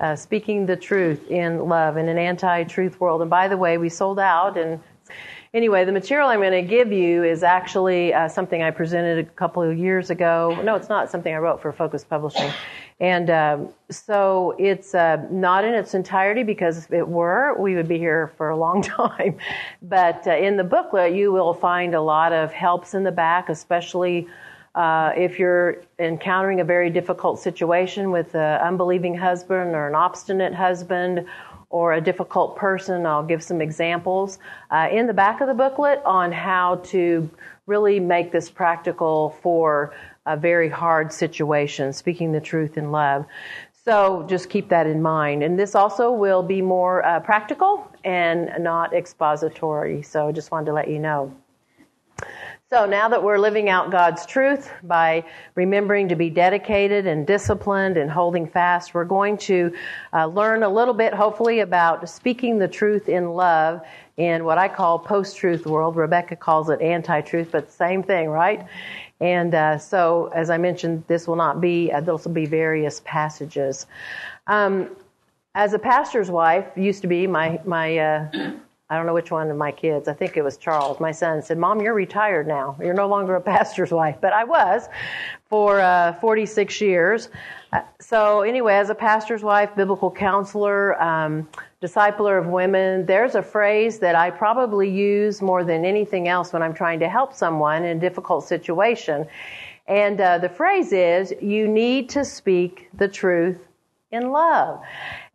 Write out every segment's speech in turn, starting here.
uh, speaking the truth in love in an anti-truth world. And by the way, we sold out. And anyway, the material I'm going to give you is actually uh, something I presented a couple of years ago. No, it's not something I wrote for Focus Publishing. And um, so it's uh, not in its entirety because if it were, we would be here for a long time. But uh, in the booklet, you will find a lot of helps in the back, especially uh, if you're encountering a very difficult situation with an unbelieving husband or an obstinate husband or a difficult person, I'll give some examples uh, in the back of the booklet on how to really make this practical for a very hard situation, speaking the truth in love. So just keep that in mind. And this also will be more uh, practical and not expository. So I just wanted to let you know. So now that we're living out God's truth by remembering to be dedicated and disciplined and holding fast, we're going to uh, learn a little bit, hopefully, about speaking the truth in love in what I call post-truth world. Rebecca calls it anti-truth, but same thing, right? And uh, so, as I mentioned, this will not be, uh, will be various passages. Um, as a pastor's wife, used to be my, my, uh, I don't know which one of my kids, I think it was Charles, my son said, Mom, you're retired now. You're no longer a pastor's wife. But I was for uh, 46 years. Uh, so, anyway, as a pastor's wife, biblical counselor, um, discipler of women, there's a phrase that I probably use more than anything else when I'm trying to help someone in a difficult situation. And uh, the phrase is, you need to speak the truth in love.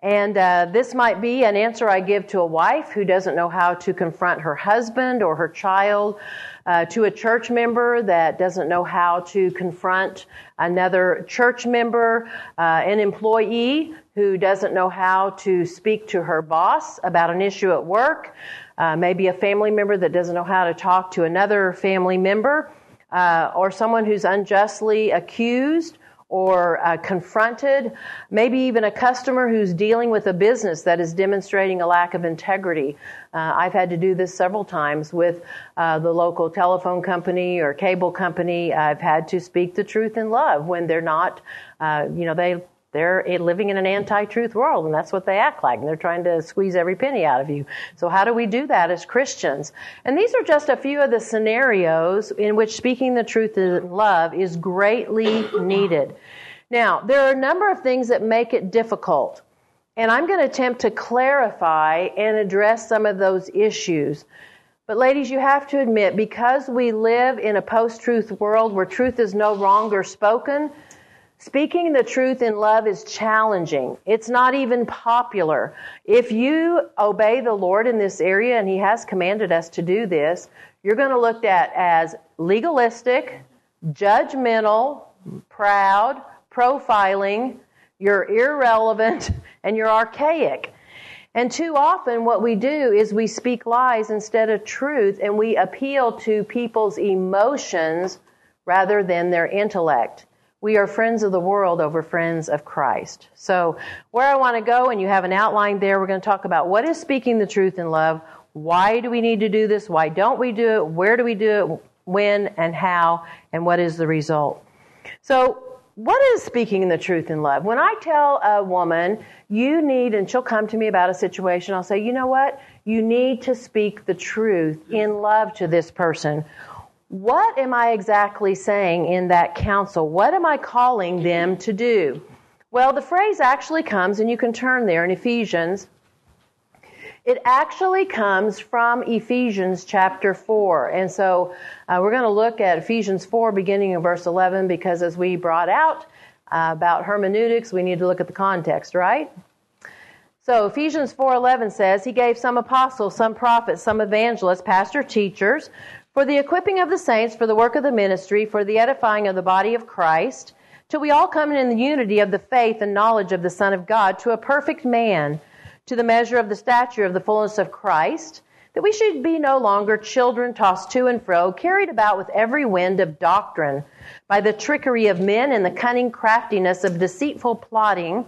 And uh, this might be an answer I give to a wife who doesn't know how to confront her husband or her child, uh, to a church member that doesn't know how to confront another church member, uh, an employee who doesn't know how to speak to her boss about an issue at work, uh, maybe a family member that doesn't know how to talk to another family member, uh, or someone who's unjustly accused or uh, confronted, maybe even a customer who's dealing with a business that is demonstrating a lack of integrity. Uh, I've had to do this several times with uh, the local telephone company or cable company. I've had to speak the truth in love when they're not, uh, you know, they they're living in an anti-truth world, and that's what they act like. And they're trying to squeeze every penny out of you. So how do we do that as Christians? And these are just a few of the scenarios in which speaking the truth in love is greatly needed. Now, there are a number of things that make it difficult. And I'm going to attempt to clarify and address some of those issues. But ladies, you have to admit, because we live in a post-truth world where truth is no longer spoken, Speaking the truth in love is challenging. It's not even popular. If you obey the Lord in this area, and He has commanded us to do this, you're going to look at as legalistic, judgmental, proud, profiling, you're irrelevant, and you're archaic. And too often, what we do is we speak lies instead of truth, and we appeal to people's emotions rather than their intellect. We are friends of the world over friends of Christ. So, where I want to go, and you have an outline there, we're going to talk about what is speaking the truth in love. Why do we need to do this? Why don't we do it? Where do we do it? When and how? And what is the result? So, what is speaking the truth in love? When I tell a woman, you need, and she'll come to me about a situation, I'll say, you know what? You need to speak the truth in love to this person what am I exactly saying in that counsel? What am I calling them to do? Well, the phrase actually comes, and you can turn there in Ephesians. It actually comes from Ephesians chapter 4. And so uh, we're going to look at Ephesians 4, beginning in verse 11, because as we brought out uh, about hermeneutics, we need to look at the context, right? So Ephesians 4:11 says he gave some apostles, some prophets, some evangelists, pastor teachers for the equipping of the saints, for the work of the ministry, for the edifying of the body of Christ, till we all come in the unity of the faith and knowledge of the Son of God, to a perfect man, to the measure of the stature of the fullness of Christ, that we should be no longer children tossed to and fro, carried about with every wind of doctrine, by the trickery of men and the cunning craftiness of deceitful plotting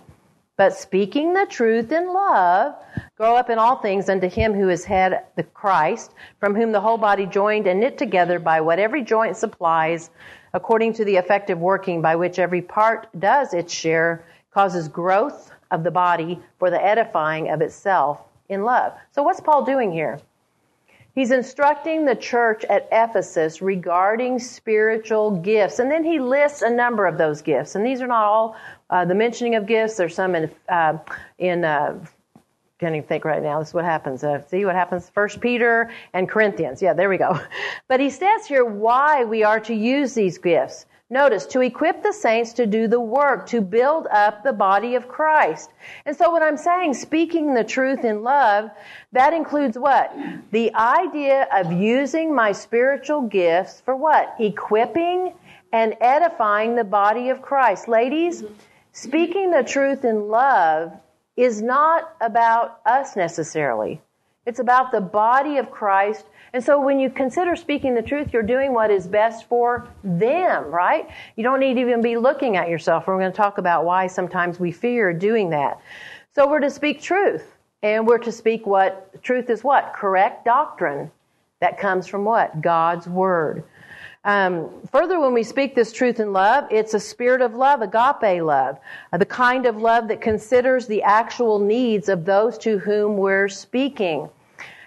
but speaking the truth in love, grow up in all things unto him who is head, the Christ, from whom the whole body joined and knit together by what every joint supplies, according to the effective working by which every part does its share, causes growth of the body for the edifying of itself in love. So, what's Paul doing here? He's instructing the church at Ephesus regarding spiritual gifts. And then he lists a number of those gifts. And these are not all uh, the mentioning of gifts. There's some in, uh, in uh, can't even think right now. This is what happens. Uh, see what happens? First Peter and Corinthians. Yeah, there we go. But he says here why we are to use these gifts. Notice, to equip the saints to do the work, to build up the body of Christ. And so what I'm saying, speaking the truth in love, that includes what? The idea of using my spiritual gifts for what? Equipping and edifying the body of Christ. Ladies, speaking the truth in love is not about us necessarily. It's about the body of Christ and so when you consider speaking the truth, you're doing what is best for them, right? You don't need to even be looking at yourself. We're going to talk about why sometimes we fear doing that. So we're to speak truth. And we're to speak what truth is what? Correct doctrine that comes from what? God's word. Um, further, when we speak this truth in love, it's a spirit of love, agape love, uh, the kind of love that considers the actual needs of those to whom we're speaking.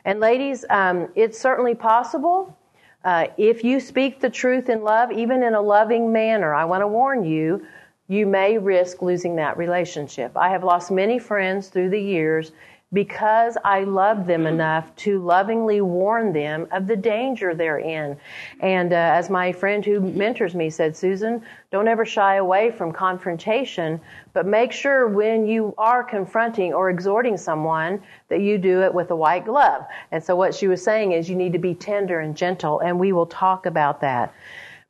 And ladies, um, it's certainly possible. Uh, if you speak the truth in love, even in a loving manner, I want to warn you, you may risk losing that relationship. I have lost many friends through the years because I love them enough to lovingly warn them of the danger they're in. And uh, as my friend who mentors me said, Susan, don't ever shy away from confrontation, but make sure when you are confronting or exhorting someone that you do it with a white glove. And so what she was saying is you need to be tender and gentle, and we will talk about that.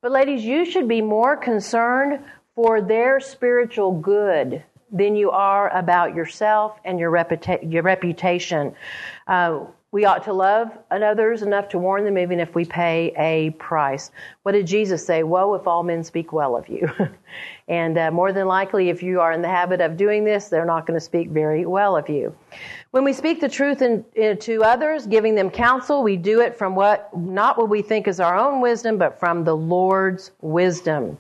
But ladies, you should be more concerned for their spiritual good than you are about yourself and your, reputa- your reputation. Uh, we ought to love others enough to warn them even if we pay a price. What did Jesus say? Woe if all men speak well of you. and uh, more than likely, if you are in the habit of doing this, they're not going to speak very well of you. When we speak the truth in, in, to others, giving them counsel, we do it from what, not what we think is our own wisdom, but from the Lord's wisdom.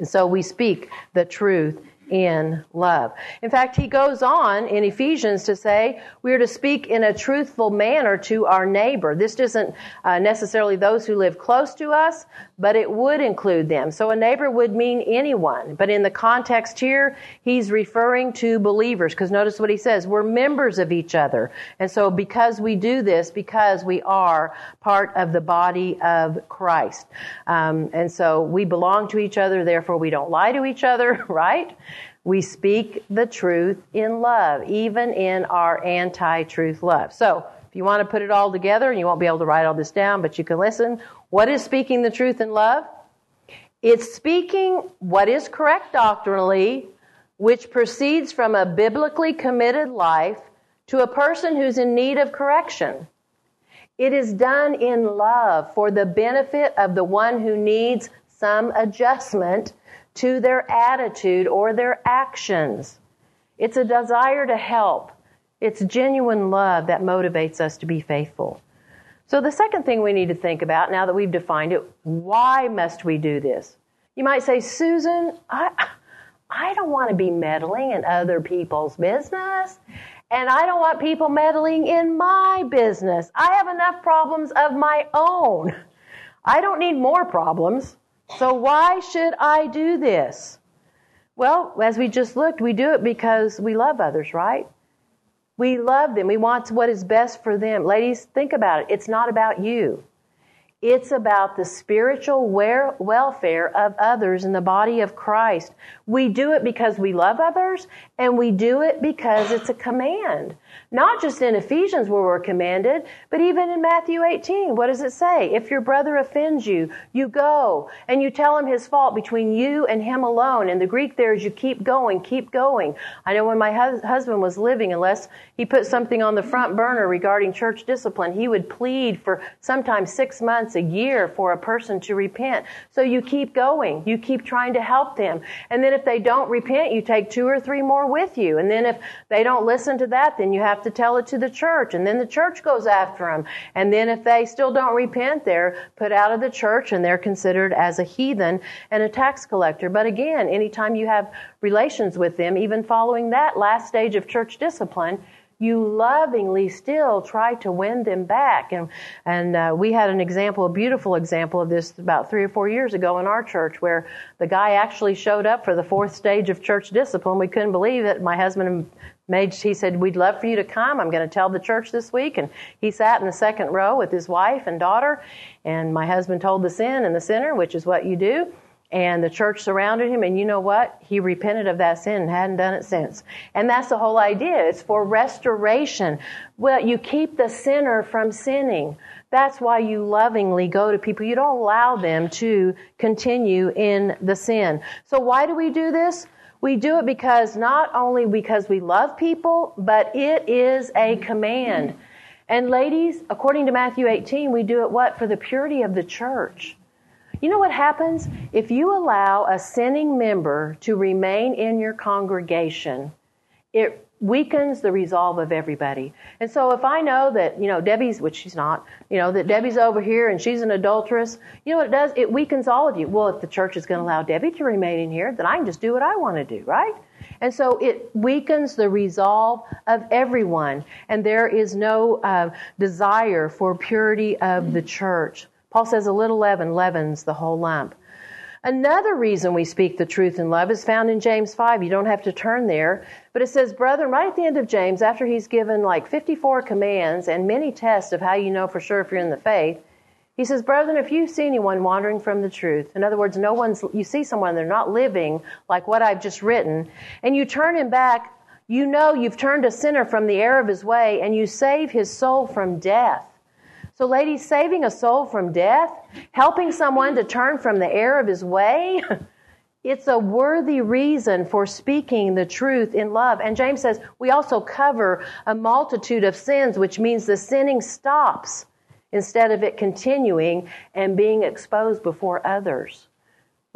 And so we speak the truth in love. In fact, he goes on in Ephesians to say we are to speak in a truthful manner to our neighbor. This isn't uh, necessarily those who live close to us, but it would include them. So a neighbor would mean anyone. But in the context here, he's referring to believers because notice what he says. We're members of each other. And so because we do this, because we are part of the body of Christ. Um, and so we belong to each other, therefore we don't lie to each other, right? We speak the truth in love, even in our anti truth love. So, if you want to put it all together, and you won't be able to write all this down, but you can listen. What is speaking the truth in love? It's speaking what is correct doctrinally, which proceeds from a biblically committed life to a person who's in need of correction. It is done in love for the benefit of the one who needs some adjustment to their attitude or their actions. It's a desire to help. It's genuine love that motivates us to be faithful. So, the second thing we need to think about now that we've defined it, why must we do this? You might say, Susan, I, I don't want to be meddling in other people's business, and I don't want people meddling in my business. I have enough problems of my own. I don't need more problems. So why should I do this? Well, as we just looked, we do it because we love others, right? We love them. We want what is best for them. Ladies, think about it. It's not about you. It's about the spiritual welfare of others in the body of Christ. We do it because we love others, and we do it because it's a command. Not just in Ephesians where we're commanded, but even in Matthew 18. What does it say? If your brother offends you, you go and you tell him his fault between you and him alone. In the Greek there is you keep going, keep going. I know when my husband was living, unless he put something on the front burner regarding church discipline, he would plead for sometimes six months, a year for a person to repent. So you keep going. You keep trying to help them. And then if they don't repent, you take two or three more with you. And then if they don't listen to that, then you have to tell it to the church. And then the church goes after them. And then if they still don't repent, they're put out of the church and they're considered as a heathen and a tax collector. But again, anytime you have relations with them, even following that last stage of church discipline, you lovingly still try to win them back. And, and uh, we had an example, a beautiful example of this about three or four years ago in our church where the guy actually showed up for the fourth stage of church discipline. We couldn't believe it. My husband made, he said, we'd love for you to come. I'm going to tell the church this week. And he sat in the second row with his wife and daughter. And my husband told the sin and the sinner, which is what you do and the church surrounded him and you know what? He repented of that sin and hadn't done it since. And that's the whole idea. It's for restoration. Well you keep the sinner from sinning. That's why you lovingly go to people. You don't allow them to continue in the sin. So why do we do this we do it because not only because we love people but it is a command. And ladies according to matthew 18 we do it what? For the purity of the church. You know what happens? If you allow a sinning member to remain in your congregation, it weakens the resolve of everybody. And so if I know that, you know, Debbie's, which she's not, you know, that Debbie's over here and she's an adulteress, you know what it does? It weakens all of you. Well, if the church is going to allow Debbie to remain in here, then I can just do what I want to do, right? And so it weakens the resolve of everyone. And there is no uh, desire for purity of the church. Paul says a little leaven leavens the whole lump. Another reason we speak the truth in love is found in James 5. You don't have to turn there, but it says, Brethren, right at the end of James, after he's given like 54 commands and many tests of how you know for sure if you're in the faith, he says, Brethren, if you see anyone wandering from the truth, in other words, no one's, you see someone, they're not living like what I've just written, and you turn him back, you know you've turned a sinner from the error of his way, and you save his soul from death. So, ladies, saving a soul from death, helping someone to turn from the error of his way, it's a worthy reason for speaking the truth in love. And James says we also cover a multitude of sins, which means the sinning stops instead of it continuing and being exposed before others.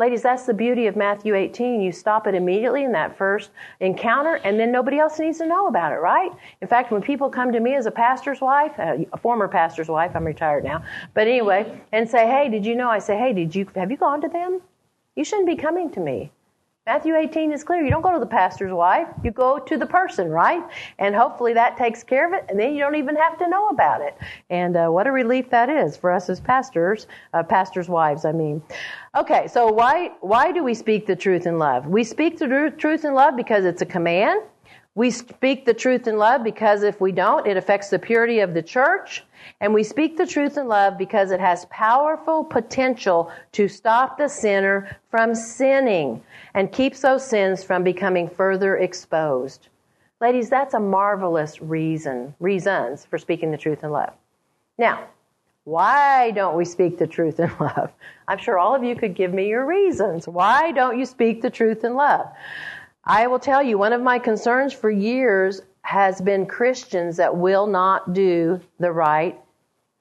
Ladies, that's the beauty of Matthew 18. You stop it immediately in that first encounter, and then nobody else needs to know about it, right? In fact, when people come to me as a pastor's wife, uh, a former pastor's wife, I'm retired now, but anyway, and say, hey, did you know? I say, hey, did you, have you gone to them? You shouldn't be coming to me. Matthew 18 is clear. You don't go to the pastor's wife, you go to the person, right? And hopefully that takes care of it, and then you don't even have to know about it. And uh, what a relief that is for us as pastors, uh, pastors' wives, I mean. Okay, so why, why do we speak the truth in love? We speak the truth in love because it's a command. We speak the truth in love because if we don't, it affects the purity of the church. And we speak the truth in love because it has powerful potential to stop the sinner from sinning and keeps those sins from becoming further exposed. Ladies, that's a marvelous reason, reasons for speaking the truth in love. Now, why don't we speak the truth in love? I'm sure all of you could give me your reasons. Why don't you speak the truth in love? I will tell you, one of my concerns for years has been Christians that will not do the right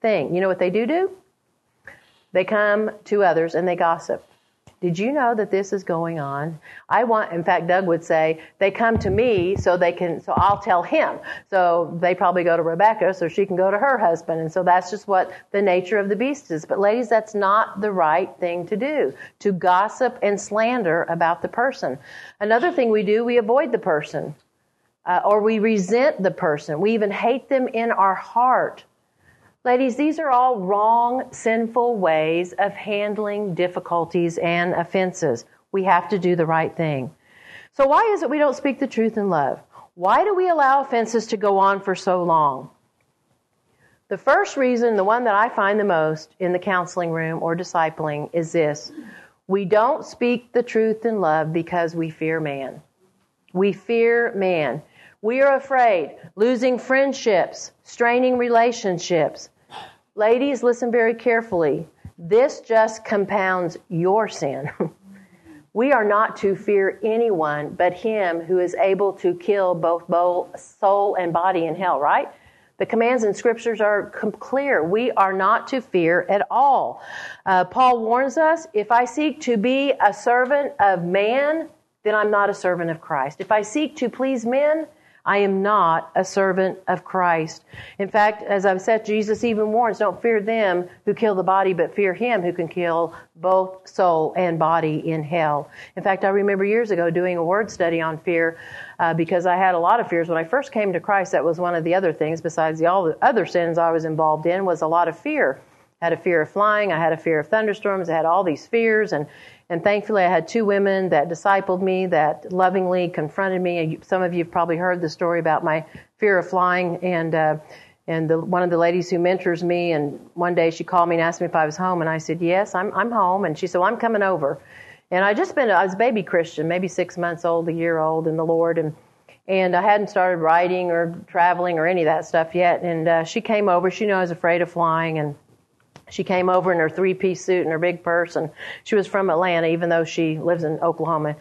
thing. You know what they do do? They come to others and they gossip. Did you know that this is going on? I want, in fact, Doug would say, they come to me so they can, so I'll tell him. So they probably go to Rebecca so she can go to her husband. And so that's just what the nature of the beast is. But ladies, that's not the right thing to do, to gossip and slander about the person. Another thing we do, we avoid the person. Uh, or we resent the person. We even hate them in our heart. Ladies, these are all wrong, sinful ways of handling difficulties and offenses. We have to do the right thing. So, why is it we don't speak the truth in love? Why do we allow offenses to go on for so long? The first reason, the one that I find the most in the counseling room or discipling, is this we don't speak the truth in love because we fear man. We fear man. We are afraid losing friendships, straining relationships. Ladies, listen very carefully. This just compounds your sin. we are not to fear anyone but him who is able to kill both soul and body in hell, right? The commands in scriptures are clear. We are not to fear at all. Uh, Paul warns us if I seek to be a servant of man, then I'm not a servant of Christ. If I seek to please men, I am not a servant of Christ. In fact, as I've said, Jesus even warns, don't fear them who kill the body, but fear him who can kill both soul and body in hell. In fact, I remember years ago doing a word study on fear uh, because I had a lot of fears. When I first came to Christ, that was one of the other things, besides the, all the other sins I was involved in, was a lot of fear. Had a fear of flying. I had a fear of thunderstorms. I had all these fears. And and thankfully, I had two women that discipled me, that lovingly confronted me. Some of you have probably heard the story about my fear of flying. And, uh, and the, one of the ladies who mentors me, and one day she called me and asked me if I was home. And I said, Yes, I'm, I'm home. And she said, Well, I'm coming over. And I just been, I was a baby Christian, maybe six months old, a year old in the Lord. And, and I hadn't started writing or traveling or any of that stuff yet. And uh, she came over. She knew I was afraid of flying. And she came over in her three piece suit and her big purse, and she was from Atlanta, even though she lives in Oklahoma.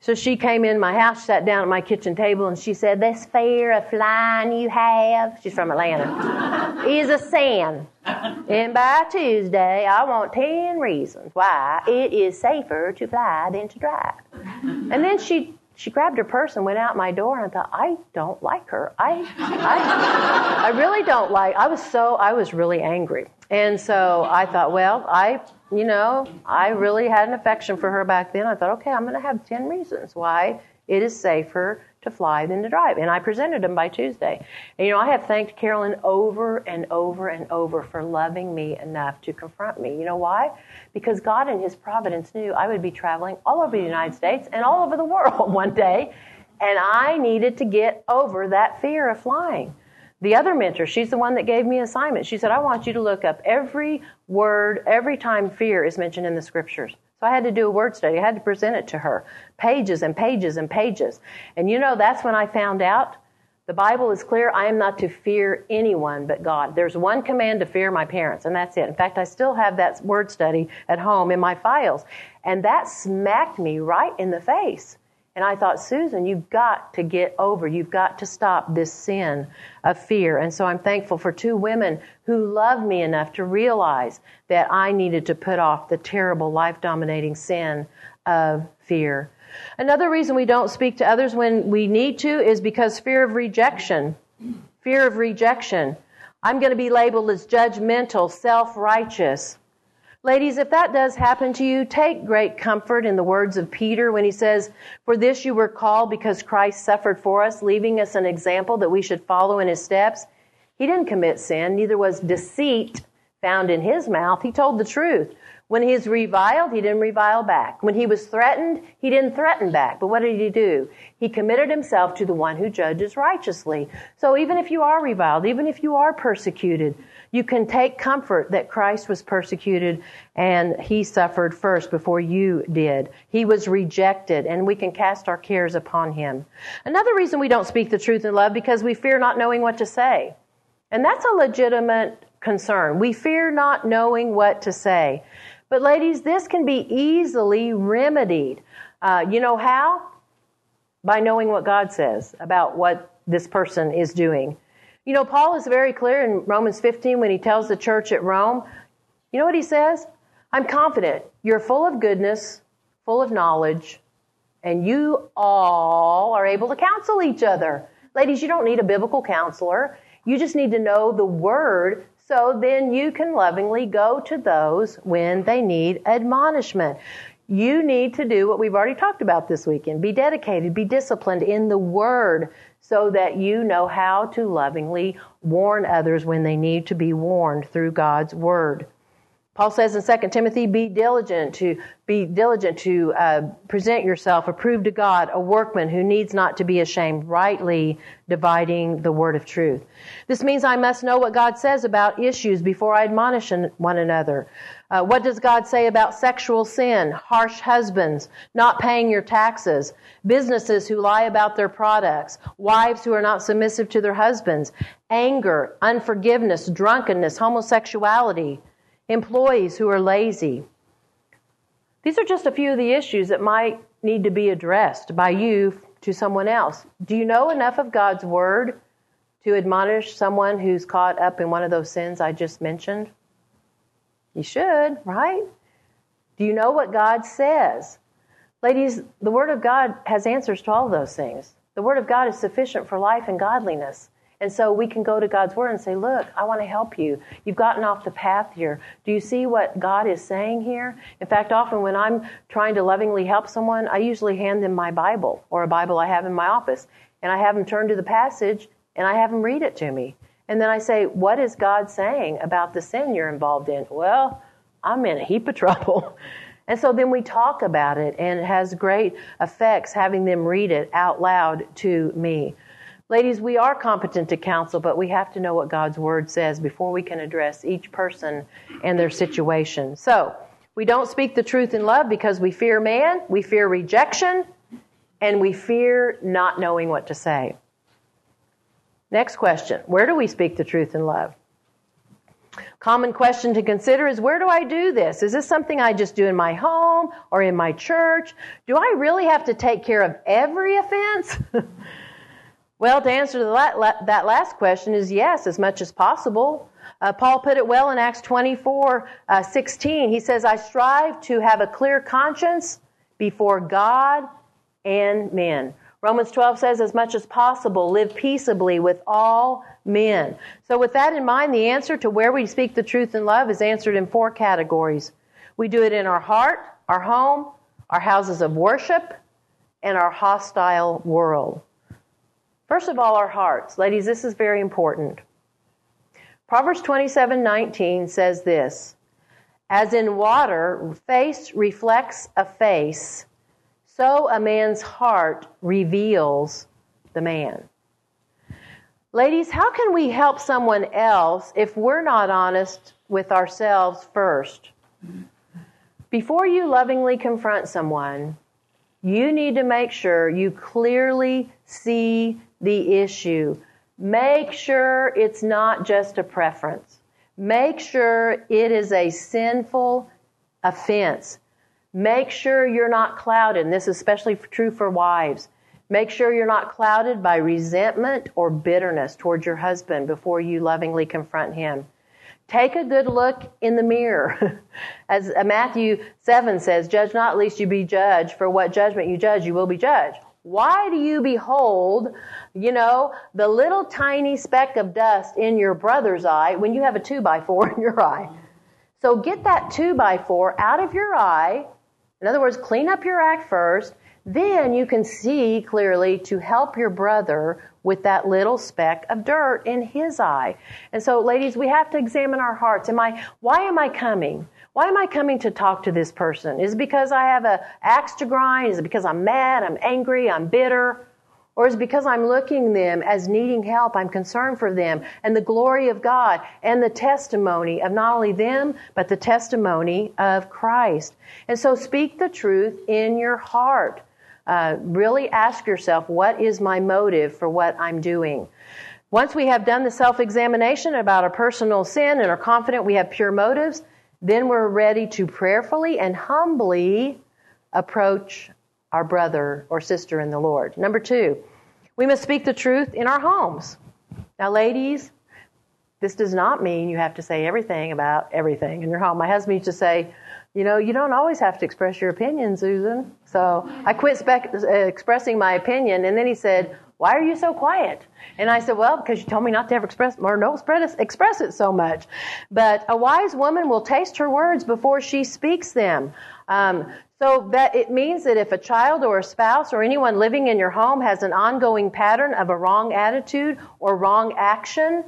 So she came in my house, sat down at my kitchen table, and she said, This fear of flying you have, she's from Atlanta, is a sin. And by Tuesday, I want 10 reasons why it is safer to fly than to drive. And then she she grabbed her purse and went out my door and I thought, I don't like her. I, I, I really don't like, I was so, I was really angry. And so I thought, well, I, you know, I really had an affection for her back then. I thought, okay, I'm going to have 10 reasons why it is safer to fly than to drive. And I presented them by Tuesday. And, you know, I have thanked Carolyn over and over and over for loving me enough to confront me. You know why? Because God in His providence knew I would be traveling all over the United States and all over the world one day. And I needed to get over that fear of flying. The other mentor, she's the one that gave me assignment. She said, I want you to look up every word, every time fear is mentioned in the scriptures. So I had to do a word study. I had to present it to her. Pages and pages and pages. And you know, that's when I found out the Bible is clear. I am not to fear anyone but God. There's one command to fear my parents, and that's it. In fact, I still have that word study at home in my files. And that smacked me right in the face. And I thought, Susan, you've got to get over, you've got to stop this sin of fear. And so I'm thankful for two women who loved me enough to realize that I needed to put off the terrible life dominating sin of fear. Another reason we don't speak to others when we need to is because fear of rejection. Fear of rejection. I'm going to be labeled as judgmental, self righteous. Ladies, if that does happen to you, take great comfort in the words of Peter when he says, For this you were called because Christ suffered for us, leaving us an example that we should follow in his steps. He didn't commit sin, neither was deceit found in his mouth. He told the truth. When he is reviled, he didn't revile back. When he was threatened, he didn't threaten back. But what did he do? He committed himself to the one who judges righteously. So even if you are reviled, even if you are persecuted, you can take comfort that Christ was persecuted and he suffered first before you did. He was rejected and we can cast our cares upon him. Another reason we don't speak the truth in love because we fear not knowing what to say. And that's a legitimate concern. We fear not knowing what to say. But ladies, this can be easily remedied. Uh, you know how? By knowing what God says about what this person is doing. You know, Paul is very clear in Romans 15 when he tells the church at Rome, you know what he says? I'm confident you're full of goodness, full of knowledge, and you all are able to counsel each other. Ladies, you don't need a biblical counselor. You just need to know the word so then you can lovingly go to those when they need admonishment. You need to do what we've already talked about this weekend. Be dedicated, be disciplined in the word so that you know how to lovingly warn others when they need to be warned through God's word. Paul says in 2 Timothy, be diligent to be diligent to uh, present yourself approved to God, a workman who needs not to be ashamed, rightly dividing the word of truth. This means I must know what God says about issues before I admonish one another. Uh, what does God say about sexual sin, harsh husbands, not paying your taxes, businesses who lie about their products, wives who are not submissive to their husbands, anger, unforgiveness, drunkenness, homosexuality? Employees who are lazy. These are just a few of the issues that might need to be addressed by you to someone else. Do you know enough of God's Word to admonish someone who's caught up in one of those sins I just mentioned? You should, right? Do you know what God says? Ladies, the Word of God has answers to all those things. The Word of God is sufficient for life and godliness. And so we can go to God's Word and say, Look, I want to help you. You've gotten off the path here. Do you see what God is saying here? In fact, often when I'm trying to lovingly help someone, I usually hand them my Bible or a Bible I have in my office. And I have them turn to the passage and I have them read it to me. And then I say, What is God saying about the sin you're involved in? Well, I'm in a heap of trouble. And so then we talk about it, and it has great effects having them read it out loud to me. Ladies, we are competent to counsel, but we have to know what God's Word says before we can address each person and their situation. So, we don't speak the truth in love because we fear man, we fear rejection, and we fear not knowing what to say. Next question Where do we speak the truth in love? Common question to consider is where do I do this? Is this something I just do in my home or in my church? Do I really have to take care of every offense? well, to answer that last question is yes, as much as possible. Uh, Paul put it well in Acts 24 uh, 16. He says, I strive to have a clear conscience before God and men. Romans 12 says, as much as possible, live peaceably with all men. So, with that in mind, the answer to where we speak the truth in love is answered in four categories. We do it in our heart, our home, our houses of worship, and our hostile world. First of all, our hearts. Ladies, this is very important. Proverbs 27:19 says this, as in water, face reflects a face, so a man's heart reveals the man. Ladies, how can we help someone else if we're not honest with ourselves first? Before you lovingly confront someone, you need to make sure you clearly see the issue. Make sure it's not just a preference. Make sure it is a sinful offense. Make sure you're not clouded, and this is especially true for wives. Make sure you're not clouded by resentment or bitterness towards your husband before you lovingly confront him. Take a good look in the mirror. As Matthew 7 says, Judge not, lest you be judged. For what judgment you judge, you will be judged. Why do you behold, you know, the little tiny speck of dust in your brother's eye when you have a two by four in your eye? So get that two by four out of your eye in other words, clean up your act first, then you can see clearly to help your brother with that little speck of dirt in his eye. And so, ladies, we have to examine our hearts. Am I, why am I coming? Why am I coming to talk to this person? Is it because I have an axe to grind? Is it because I'm mad? I'm angry? I'm bitter? Or is it because I'm looking them as needing help? I'm concerned for them and the glory of God and the testimony of not only them, but the testimony of Christ. And so speak the truth in your heart. Uh, really ask yourself, what is my motive for what I'm doing? Once we have done the self examination about our personal sin and are confident we have pure motives, then we're ready to prayerfully and humbly approach our brother or sister in the Lord. Number two, we must speak the truth in our homes. Now, ladies, this does not mean you have to say everything about everything in your home. My husband used to say, you know, you don't always have to express your opinion, Susan. So I quit spec- uh, expressing my opinion, and then he said, why are you so quiet? And I said, well, because you told me not to ever express, or no, express it so much. But a wise woman will taste her words before she speaks them. Um, so that it means that if a child or a spouse or anyone living in your home has an ongoing pattern of a wrong attitude or wrong action,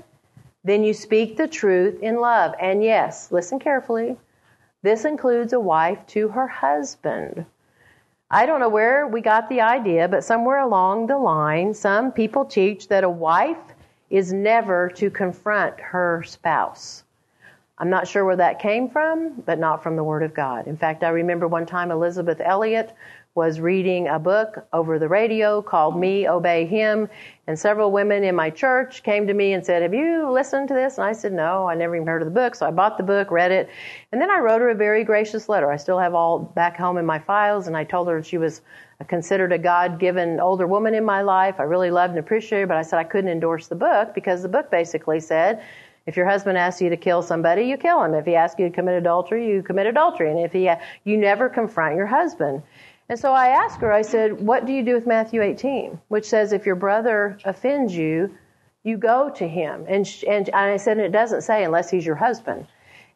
then you speak the truth in love. And yes, listen carefully. This includes a wife to her husband. I don't know where we got the idea, but somewhere along the line, some people teach that a wife is never to confront her spouse. I'm not sure where that came from, but not from the Word of God. In fact, I remember one time Elisabeth Elliot was reading a book over the radio called Me Obey Him, and several women in my church came to me and said, Have you listened to this? And I said, No, I never even heard of the book. So I bought the book, read it, and then I wrote her a very gracious letter. I still have all back home in my files, and I told her she was considered a God given older woman in my life. I really loved and appreciated her, but I said I couldn't endorse the book because the book basically said if your husband asks you to kill somebody, you kill him. If he asks you to commit adultery, you commit adultery. And if he, you never confront your husband. And so I asked her, I said, what do you do with Matthew 18, which says if your brother offends you, you go to him. And, she, and I said, it doesn't say unless he's your husband.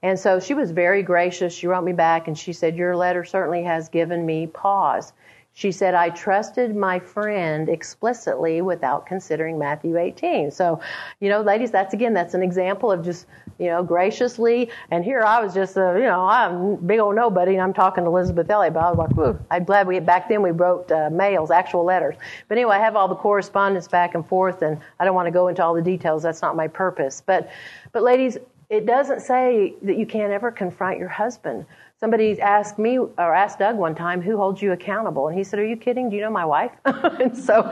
And so she was very gracious. She wrote me back and she said, Your letter certainly has given me pause. She said, I trusted my friend explicitly without considering Matthew 18. So, you know, ladies, that's again, that's an example of just, you know, graciously. And here I was just, a, you know, I'm big old nobody and I'm talking to Elisabeth Elliot, but I was like, Whew. I'm glad we, back then we wrote uh, mails, actual letters. But anyway, I have all the correspondence back and forth and I don't want to go into all the details. That's not my purpose. But, but ladies, it doesn't say that you can't ever confront your husband. Somebody asked me or asked Doug one time, "Who holds you accountable?" And he said, "Are you kidding? Do you know my wife?" and so,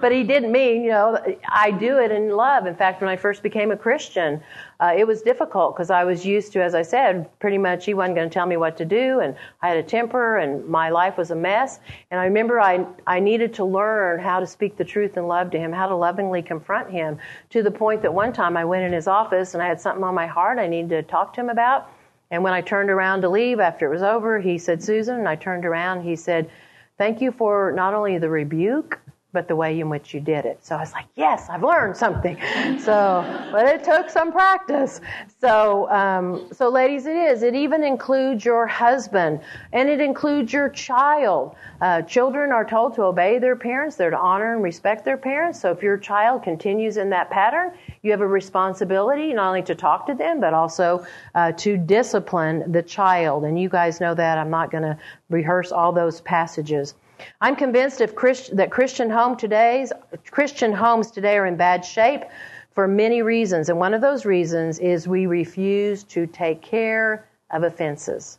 but he didn't mean, you know, I do it in love. In fact, when I first became a Christian, uh, it was difficult because I was used to, as I said, pretty much he wasn't going to tell me what to do, and I had a temper, and my life was a mess. And I remember I I needed to learn how to speak the truth in love to him, how to lovingly confront him, to the point that one time I went in his office and I had something on my heart I needed to talk to him about. And when I turned around to leave after it was over, he said, Susan, and I turned around, he said, Thank you for not only the rebuke, but the way in which you did it. So I was like, yes, I've learned something. So, but it took some practice. So, um, so ladies, it is. It even includes your husband, and it includes your child. Uh, children are told to obey their parents. They're to honor and respect their parents. So if your child continues in that pattern, you have a responsibility not only to talk to them, but also uh, to discipline the child. And you guys know that. I'm not going to rehearse all those passages. I'm convinced if Christ, that Christian home today's Christian homes today are in bad shape for many reasons, and one of those reasons is we refuse to take care of offenses.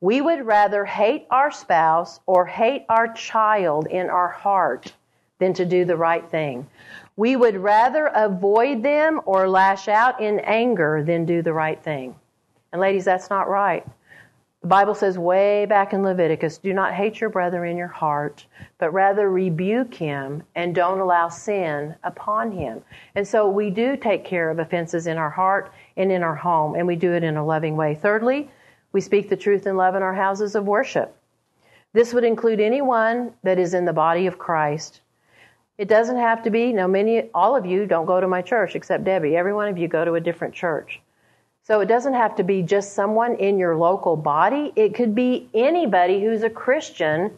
We would rather hate our spouse or hate our child in our heart than to do the right thing. We would rather avoid them or lash out in anger than do the right thing. And ladies, that's not right. The Bible says way back in Leviticus, do not hate your brother in your heart, but rather rebuke him and don't allow sin upon him. And so we do take care of offenses in our heart and in our home, and we do it in a loving way. Thirdly, we speak the truth in love in our houses of worship. This would include anyone that is in the body of Christ. It doesn't have to be, now many, all of you don't go to my church except Debbie. Every one of you go to a different church. So it doesn't have to be just someone in your local body. It could be anybody who's a Christian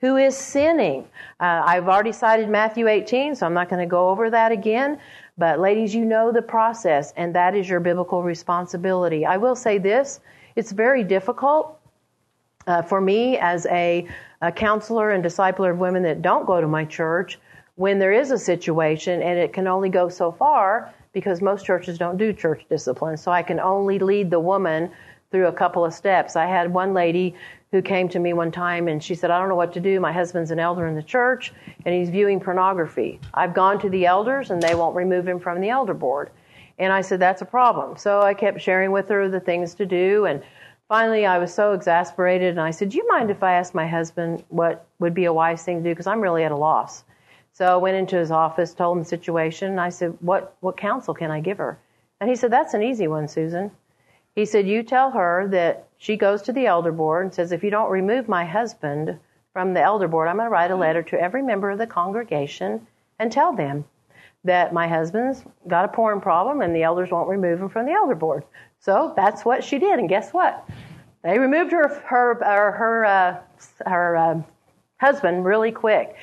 who is sinning. Uh, I've already cited Matthew 18, so I'm not going to go over that again. But ladies, you know the process, and that is your biblical responsibility. I will say this it's very difficult uh, for me as a, a counselor and discipler of women that don't go to my church when there is a situation and it can only go so far because most churches don't do church discipline. So I can only lead the woman through a couple of steps. I had one lady who came to me one time and she said, I don't know what to do. My husband's an elder in the church and he's viewing pornography. I've gone to the elders and they won't remove him from the elder board. And I said, that's a problem. So I kept sharing with her the things to do. And finally, I was so exasperated and I said, Do you mind if I ask my husband what would be a wise thing to do? Because I'm really at a loss. So I went into his office, told him the situation, and I said, what, what counsel can I give her? And he said, That's an easy one, Susan. He said, You tell her that she goes to the elder board and says, If you don't remove my husband from the elder board, I'm going to write a letter to every member of the congregation and tell them that my husband's got a porn problem and the elders won't remove him from the elder board. So that's what she did. And guess what? They removed her, her, her, her, uh, her uh, husband really quick.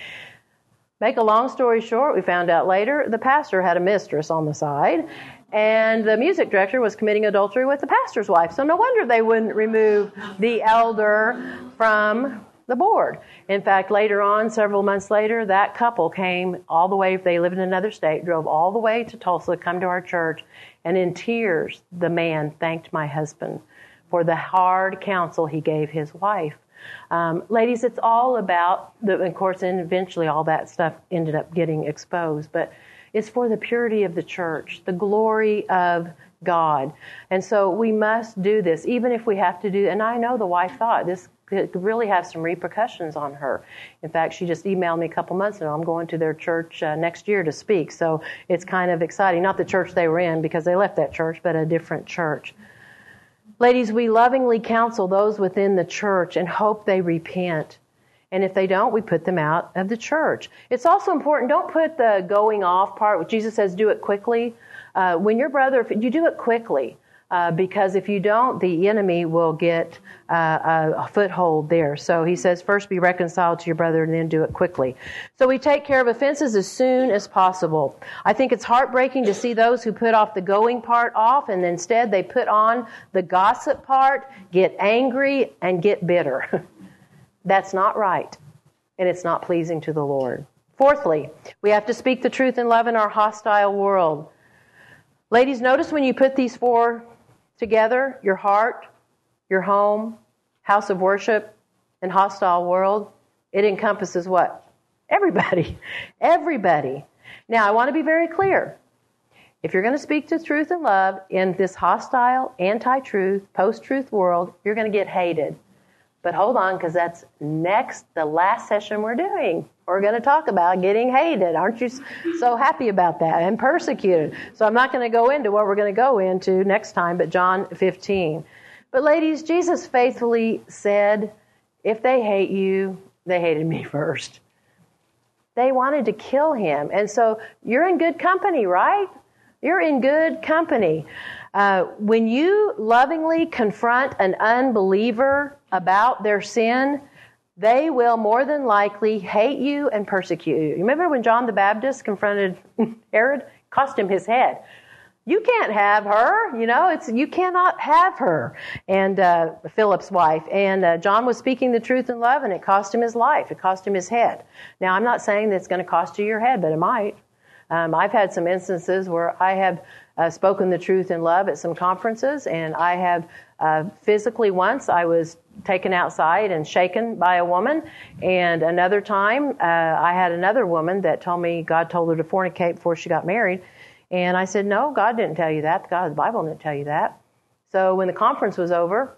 Make a long story short, we found out later the pastor had a mistress on the side, and the music director was committing adultery with the pastor's wife. So no wonder they wouldn't remove the elder from the board. In fact, later on, several months later, that couple came all the way, if they lived in another state, drove all the way to Tulsa, to come to our church, and in tears, the man thanked my husband for the hard counsel he gave his wife. Um, ladies, it's all about the, of course, and eventually all that stuff ended up getting exposed, but it's for the purity of the church, the glory of God. And so we must do this, even if we have to do, and I know the wife thought this could really have some repercussions on her. In fact, she just emailed me a couple months ago. I'm going to their church uh, next year to speak, so it's kind of exciting. Not the church they were in because they left that church, but a different church. Ladies, we lovingly counsel those within the church and hope they repent. And if they don't, we put them out of the church. It's also important, don't put the going off part. Jesus says, do it quickly. Uh, when your brother, you do it quickly, uh, because if you don't, the enemy will get uh, a foothold there. So he says, first be reconciled to your brother and then do it quickly. So we take care of offenses as soon as possible. I think it's heartbreaking to see those who put off the going part off and instead they put on the gossip part, get angry, and get bitter. That's not right, and it's not pleasing to the Lord. Fourthly, we have to speak the truth in love in our hostile world. Ladies, notice when you put these four together your heart, your home, house of worship, and hostile world it encompasses what? Everybody. Everybody. Now, I want to be very clear. If you're going to speak to truth and love in this hostile, anti truth, post truth world, you're going to get hated. But hold on, because that's next, the last session we're doing. We're going to talk about getting hated. Aren't you so happy about that? And persecuted. So I'm not going to go into what we're going to go into next time, but John 15. But ladies, Jesus faithfully said, if they hate you, they hated me first. They wanted to kill him. And so you're in good company, right? You're in good company. Uh, when you lovingly confront an unbeliever about their sin, they will more than likely hate you and persecute you. Remember when John the Baptist confronted Herod? Cost him his head. You can't have her, you know, it's, you cannot have her. And, uh, Philip's wife. And, uh, John was speaking the truth in love and it cost him his life. It cost him his head. Now, I'm not saying that it's going to cost you your head, but it might. Um, I've had some instances where I have uh, spoken the truth in love at some conferences, and I have uh, physically once I was taken outside and shaken by a woman, and another time uh, I had another woman that told me God told her to fornicate before she got married, and I said, "No, God didn't tell you that. God, the Bible didn't tell you that." So when the conference was over,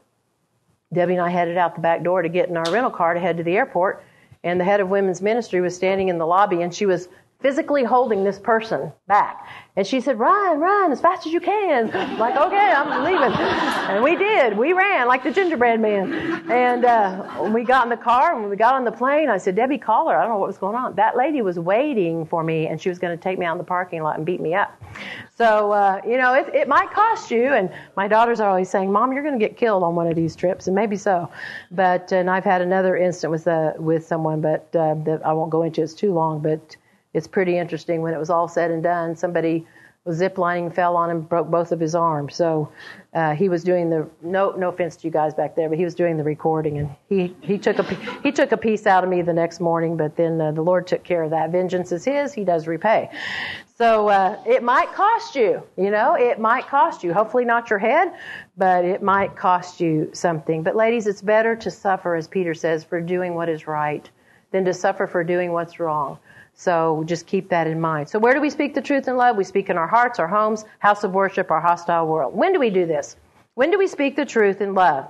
Debbie and I headed out the back door to get in our rental car to head to the airport, and the head of women's ministry was standing in the lobby, and she was physically holding this person back. And she said, run, run as fast as you can. like, okay, I'm leaving. And we did. We ran like the gingerbread man. And uh, we got in the car and when we got on the plane, I said, Debbie, call her. I don't know what was going on. That lady was waiting for me and she was going to take me out in the parking lot and beat me up. So, uh, you know, it, it might cost you. And my daughters are always saying, Mom, you're going to get killed on one of these trips. And maybe so. But, and I've had another incident with, uh, with someone, but uh, that I won't go into. It's too long. But it's pretty interesting. When it was all said and done, somebody was ziplining, fell on him, broke both of his arms. So uh, he was doing the no no offense to you guys back there, but he was doing the recording, and he he took a he took a piece out of me the next morning. But then uh, the Lord took care of that. Vengeance is His; He does repay. So uh, it might cost you, you know, it might cost you. Hopefully not your head, but it might cost you something. But ladies, it's better to suffer, as Peter says, for doing what is right than to suffer for doing what's wrong. So just keep that in mind. So where do we speak the truth in love? We speak in our hearts, our homes, house of worship, our hostile world. When do we do this? When do we speak the truth in love?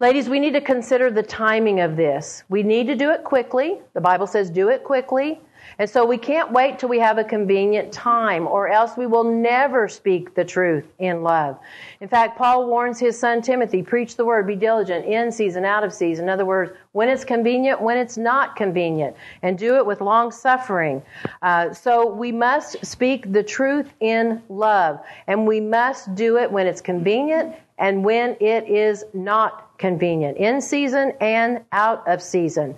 Ladies, we need to consider the timing of this. We need to do it quickly. The Bible says do it quickly. And so we can't wait till we have a convenient time, or else we will never speak the truth in love. In fact, Paul warns his son Timothy preach the word, be diligent, in season, out of season. In other words, when it's convenient, when it's not convenient, and do it with long suffering. Uh, so we must speak the truth in love, and we must do it when it's convenient and when it is not convenient, in season and out of season.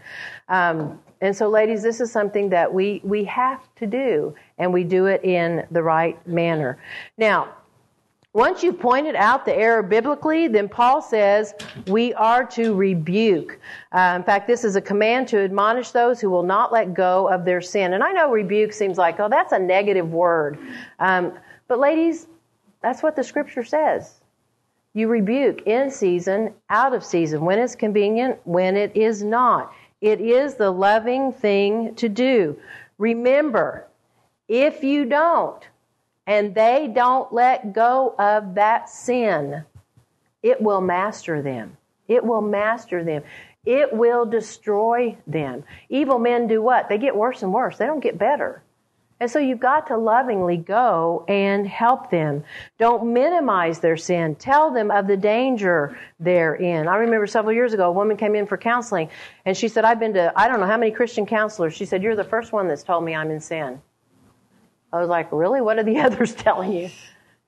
Um, and so, ladies, this is something that we, we have to do, and we do it in the right manner. Now, once you've pointed out the error biblically, then Paul says we are to rebuke. Uh, in fact, this is a command to admonish those who will not let go of their sin. And I know rebuke seems like, oh, that's a negative word. Um, but, ladies, that's what the scripture says. You rebuke in season, out of season, when it's convenient, when it is not. It is the loving thing to do. Remember, if you don't, and they don't let go of that sin, it will master them. It will master them. It will destroy them. Evil men do what? They get worse and worse. They don't get better. And so you've got to lovingly go and help them. Don't minimize their sin. Tell them of the danger they're in. I remember several years ago, a woman came in for counseling and she said, I've been to, I don't know how many Christian counselors. She said, You're the first one that's told me I'm in sin. I was like, Really? What are the others telling you?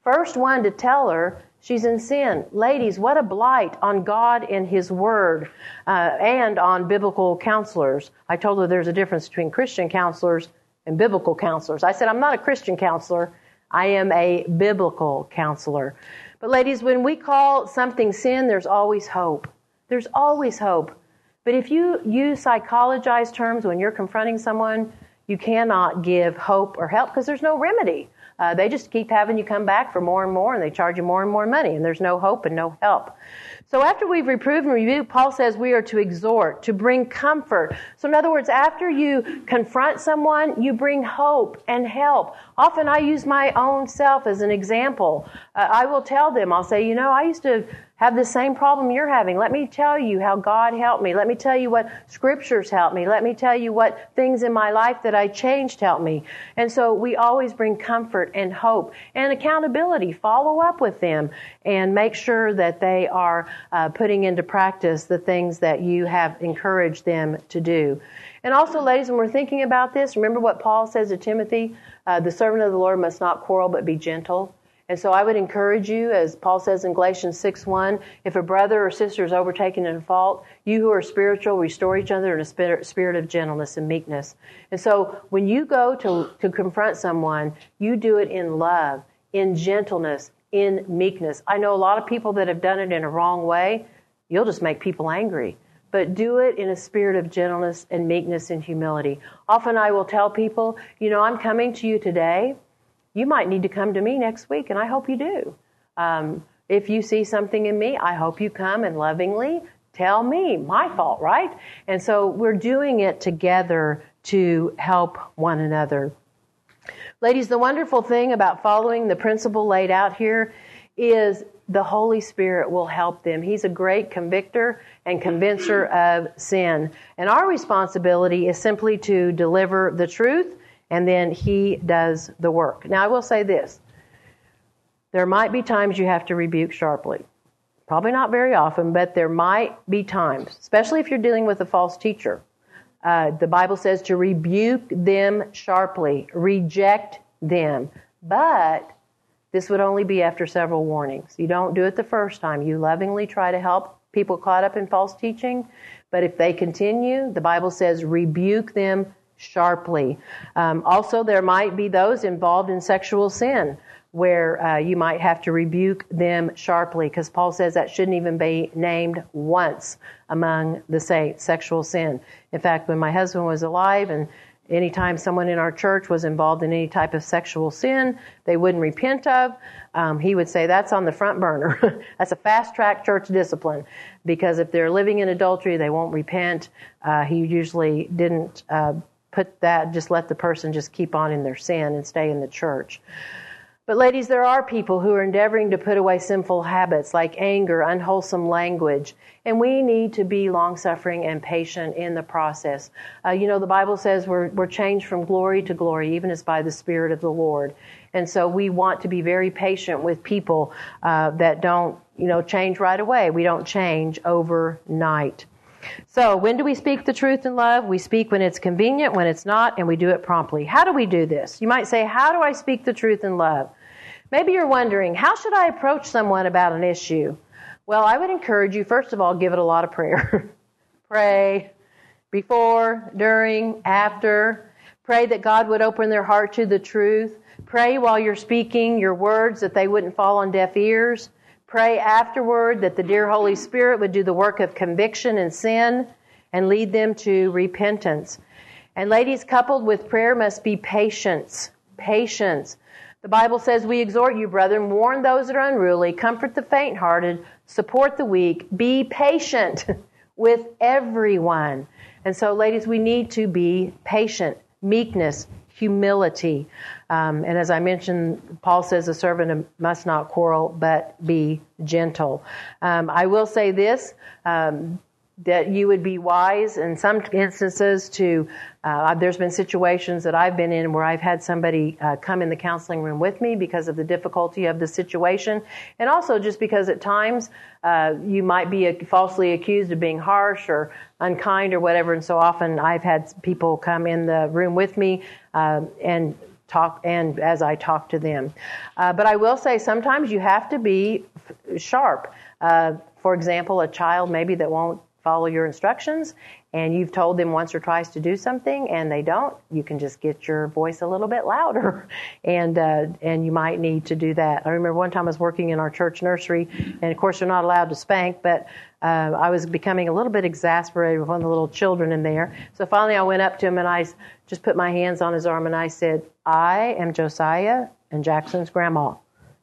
First one to tell her she's in sin. Ladies, what a blight on God and His Word uh, and on biblical counselors. I told her there's a difference between Christian counselors and biblical counselors. I said, I'm not a Christian counselor. I am a biblical counselor. But ladies, when we call something sin, there's always hope. There's always hope. But if you use psychologized terms when you're confronting someone, you cannot give hope or help because there's no remedy. Uh, they just keep having you come back for more and more, and they charge you more and more money, and there's no hope and no help. So after we've reproved and rebuked, Paul says we are to exhort, to bring comfort. So in other words, after you confront someone, you bring hope and help. Often I use my own self as an example. Uh, I will tell them, I'll say, you know, I used to have the same problem you're having. Let me tell you how God helped me. Let me tell you what scriptures helped me. Let me tell you what things in my life that I changed helped me. And so we always bring comfort and hope and accountability. Follow up with them and make sure that they are uh, putting into practice the things that you have encouraged them to do. And also, ladies, when we're thinking about this, remember what Paul says to Timothy? Uh, the servant of the Lord must not quarrel but be gentle. And so I would encourage you, as Paul says in Galatians 6 1, if a brother or sister is overtaken in a fault, you who are spiritual restore each other in a spirit of gentleness and meekness. And so when you go to, to confront someone, you do it in love, in gentleness, in meekness. I know a lot of people that have done it in a wrong way. You'll just make people angry. But do it in a spirit of gentleness and meekness and humility. Often I will tell people, you know, I'm coming to you today you might need to come to me next week, and I hope you do. Um, if you see something in me, I hope you come and lovingly tell me my fault, right? And so we're doing it together to help one another. Ladies, the wonderful thing about following the principle laid out here is the Holy Spirit will help them. He's a great convictor and convincer of sin. And our responsibility is simply to deliver the truth and then he does the work. Now, I will say this there might be times you have to rebuke sharply. Probably not very often, but there might be times, especially if you're dealing with a false teacher. Uh, the Bible says to rebuke them sharply, reject them. But this would only be after several warnings. You don't do it the first time. You lovingly try to help people caught up in false teaching. But if they continue, the Bible says rebuke them sharply. Um, also, there might be those involved in sexual sin where uh, you might have to rebuke them sharply because Paul says that shouldn't even be named once among the saints, sexual sin. In fact, when my husband was alive and anytime someone in our church was involved in any type of sexual sin they wouldn't repent of, um, he would say that's on the front burner. that's a fast track church discipline because if they're living in adultery, they won't repent. Uh, he usually didn't uh, put that, just let the person just keep on in their sin and stay in the church. But ladies, there are people who are endeavoring to put away sinful habits like anger, unwholesome language, and we need to be long suffering and patient in the process. Uh, you know, the Bible says we're, we're changed from glory to glory, even as by the Spirit of the Lord. And so we want to be very patient with people uh, that don't, you know, change right away. We don't change overnight. So, when do we speak the truth in love? We speak when it's convenient, when it's not, and we do it promptly. How do we do this? You might say, How do I speak the truth in love? Maybe you're wondering, How should I approach someone about an issue? Well, I would encourage you, first of all, give it a lot of prayer. Pray before, during, after. Pray that God would open their heart to the truth. Pray while you're speaking your words that they wouldn't fall on deaf ears. Pray afterward that the dear Holy Spirit would do the work of conviction and sin and lead them to repentance. And ladies, coupled with prayer must be patience. Patience. The Bible says, We exhort you, brethren, warn those that are unruly, comfort the faint hearted, support the weak, be patient with everyone. And so, ladies, we need to be patient, meekness, humility. Um, and as I mentioned, Paul says a servant must not quarrel, but be gentle. Um, I will say this. Um, that you would be wise in some instances to uh, there's been situations that i've been in where i've had somebody uh, come in the counseling room with me because of the difficulty of the situation. And also just because at times uh, you might be falsely accused of being harsh or unkind or whatever. And so often i've had people come in the room with me uh, and talk and as i talk to them. Uh, but i will say sometimes you have to be sharp. Uh, for example, a child maybe that won't follow your instructions and you've told them once or twice to do something and they don't, you can just get your voice a little bit louder, and uh, and you might need to do that. I remember one time I was working in our church nursery, and of course you're not allowed to spank, but uh, I was becoming a little bit exasperated with one of the little children in there. So finally I went up to him and I just put my hands on his arm and I said, "I am Josiah and Jackson's grandma."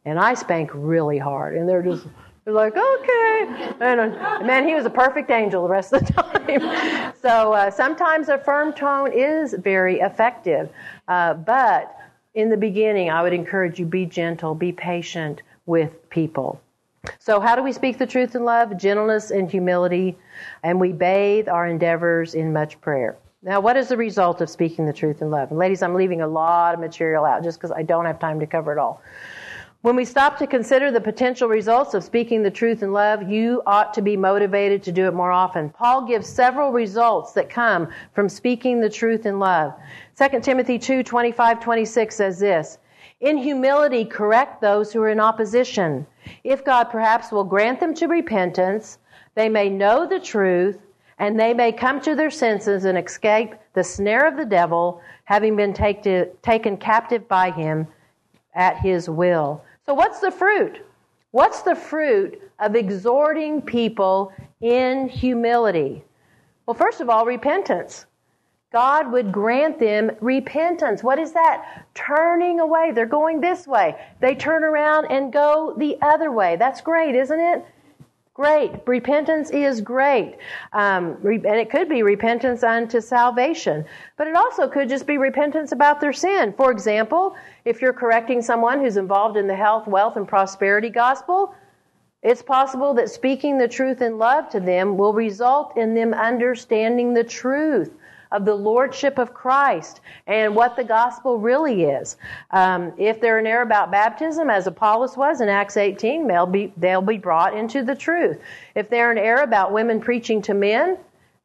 And I spank really hard, and they're just they're like, okay. And uh, man, he was a perfect angel the rest of the time. so uh, sometimes a firm tone is very effective. Uh, but in the beginning, I would encourage you be gentle, be patient with people. So, how do we speak the truth in love? Gentleness and humility. And we bathe our endeavors in much prayer. Now, what is the result of speaking the truth in love? And ladies, I'm leaving a lot of material out just because I don't have time to cover it all. When we stop to consider the potential results of speaking the truth in love, you ought to be motivated to do it more often. Paul gives several results that come from speaking the truth in love. 2 Timothy 2, 25, 26 says this, In humility correct those who are in opposition. If God perhaps will grant them to repentance, they may know the truth, and they may come to their senses and escape the snare of the devil, having been take to, taken captive by him at his will. So, what's the fruit? What's the fruit of exhorting people in humility? Well, first of all, repentance. God would grant them repentance. What is that? Turning away. They're going this way. They turn around and go the other way. That's great, isn't it? Great. Repentance is great. Um, and it could be repentance unto salvation. But it also could just be repentance about their sin. For example, if you're correcting someone who's involved in the health, wealth, and prosperity gospel, it's possible that speaking the truth in love to them will result in them understanding the truth of the lordship of Christ and what the gospel really is. Um, if they're in error about baptism, as Apollos was in Acts 18, they'll be, they'll be brought into the truth. If they're in error about women preaching to men,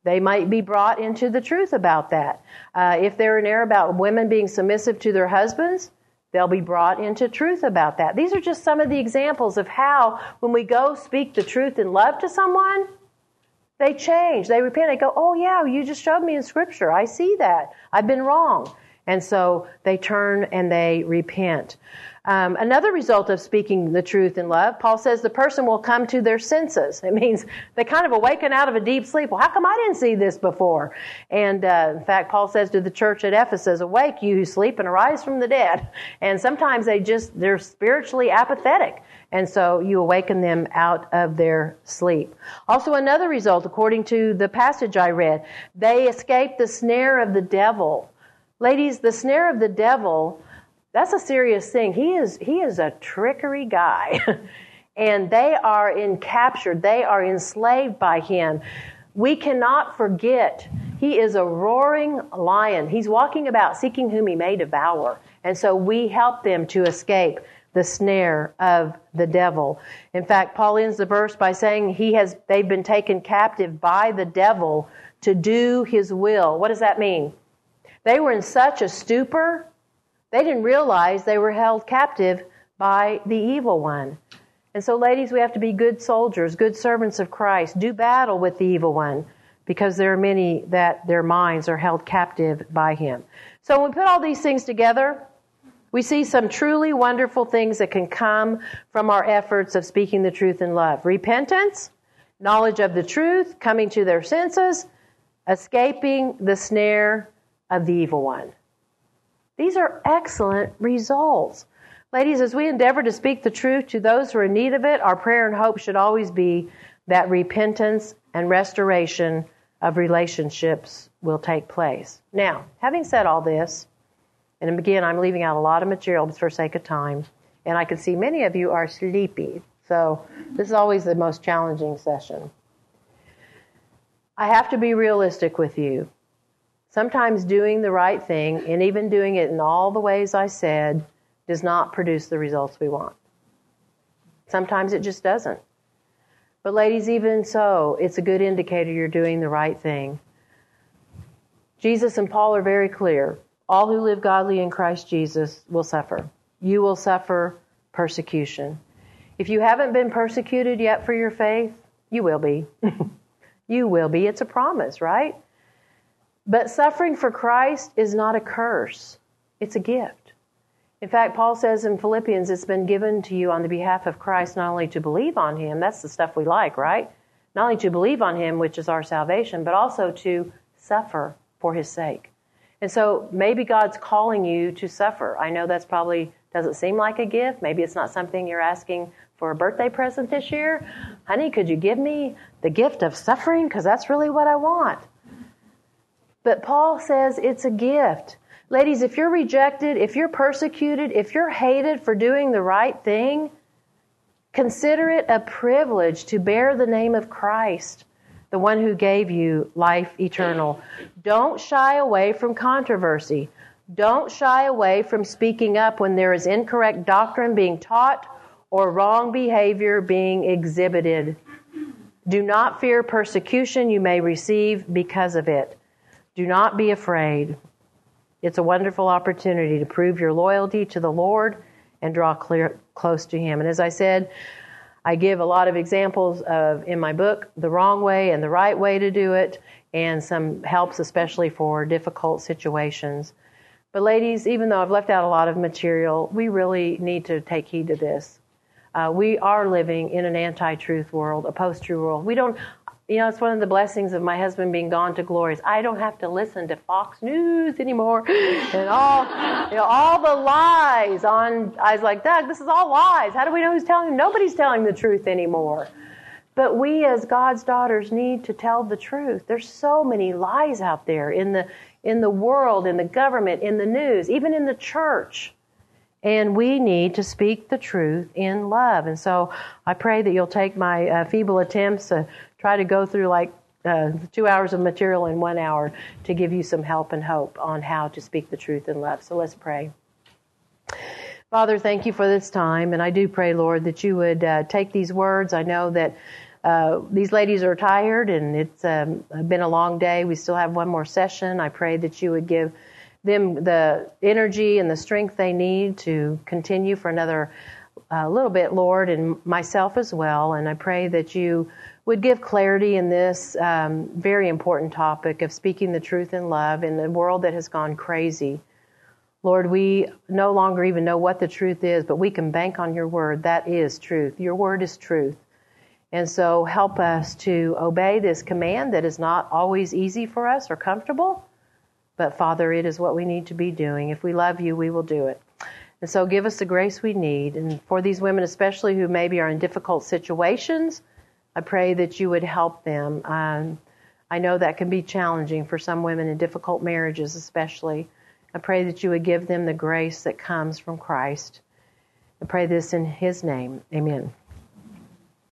they might be brought into the truth about that. Uh, if they're in error about women being submissive to their husbands, they'll be brought into truth about that. These are just some of the examples of how, when we go speak the truth in love to someone, they change. They repent. They go, oh, yeah, you just showed me in Scripture. I see that. I've been wrong. And so they turn and they repent. Um, another result of speaking the truth in love, Paul says the person will come to their senses. It means they kind of awaken out of a deep sleep. Well, how come I didn't see this before? And uh, in fact, Paul says to the church at Ephesus, "Awake, you who sleep, and arise from the dead." And sometimes they just they're spiritually apathetic. And so you awaken them out of their sleep. Also, another result, according to the passage I read, they escape the snare of the devil. Ladies, the snare of the devil, that's a serious thing. He is, he is a trickery guy. and they are encaptured, they are enslaved by him. We cannot forget he is a roaring lion. He's walking about seeking whom he may devour. And so we help them to escape the snare of the devil. In fact, Paul ends the verse by saying he has, they've been taken captive by the devil to do his will. What does that mean? They were in such a stupor, they didn't realize they were held captive by the evil one. And so, ladies, we have to be good soldiers, good servants of Christ, do battle with the evil one because there are many that their minds are held captive by him. So, when we put all these things together, we see some truly wonderful things that can come from our efforts of speaking the truth in love repentance, knowledge of the truth, coming to their senses, escaping the snare of the evil one. These are excellent results. Ladies, as we endeavor to speak the truth to those who are in need of it, our prayer and hope should always be that repentance and restoration of relationships will take place. Now, having said all this, And again, I'm leaving out a lot of material for sake of time. And I can see many of you are sleepy. So this is always the most challenging session. I have to be realistic with you. Sometimes doing the right thing, and even doing it in all the ways I said, does not produce the results we want. Sometimes it just doesn't. But, ladies, even so, it's a good indicator you're doing the right thing. Jesus and Paul are very clear. All who live godly in Christ Jesus will suffer. You will suffer persecution. If you haven't been persecuted yet for your faith, you will be. you will be. It's a promise, right? But suffering for Christ is not a curse, it's a gift. In fact, Paul says in Philippians, it's been given to you on the behalf of Christ not only to believe on him, that's the stuff we like, right? Not only to believe on him, which is our salvation, but also to suffer for his sake. And so maybe God's calling you to suffer. I know that's probably doesn't seem like a gift. Maybe it's not something you're asking for a birthday present this year. Honey, could you give me the gift of suffering? Because that's really what I want. But Paul says it's a gift. Ladies, if you're rejected, if you're persecuted, if you're hated for doing the right thing, consider it a privilege to bear the name of Christ, the one who gave you life eternal. Don't shy away from controversy. Don't shy away from speaking up when there is incorrect doctrine being taught or wrong behavior being exhibited. Do not fear persecution you may receive because of it. Do not be afraid. It's a wonderful opportunity to prove your loyalty to the Lord and draw clear, close to Him. And as I said, I give a lot of examples of in my book the wrong way and the right way to do it, and some helps especially for difficult situations. But ladies, even though I've left out a lot of material, we really need to take heed to this. Uh, we are living in an anti-truth world, a post-truth world. We don't, you know, it's one of the blessings of my husband being gone to glory. I don't have to listen to Fox News anymore and all, you know, all the lies on. I was like, Doug, this is all lies. How do we know who's telling? Nobody's telling the truth anymore. But we, as God's daughters, need to tell the truth. There's so many lies out there in the in the world, in the government, in the news, even in the church. And we need to speak the truth in love. And so I pray that you'll take my uh, feeble attempts to try to go through like uh, two hours of material in one hour to give you some help and hope on how to speak the truth in love. So let's pray. Father, thank you for this time. And I do pray, Lord, that you would uh, take these words. I know that uh, these ladies are tired and it's um, been a long day. We still have one more session. I pray that you would give them the energy and the strength they need to continue for another uh, little bit, Lord, and myself as well. And I pray that you would give clarity in this um, very important topic of speaking the truth in love in a world that has gone crazy. Lord, we no longer even know what the truth is, but we can bank on your word. That is truth. Your word is truth. And so help us to obey this command that is not always easy for us or comfortable. But Father, it is what we need to be doing. If we love you, we will do it. And so give us the grace we need. And for these women, especially who maybe are in difficult situations, I pray that you would help them. Um, I know that can be challenging for some women in difficult marriages, especially. I pray that you would give them the grace that comes from Christ. I pray this in His name. Amen.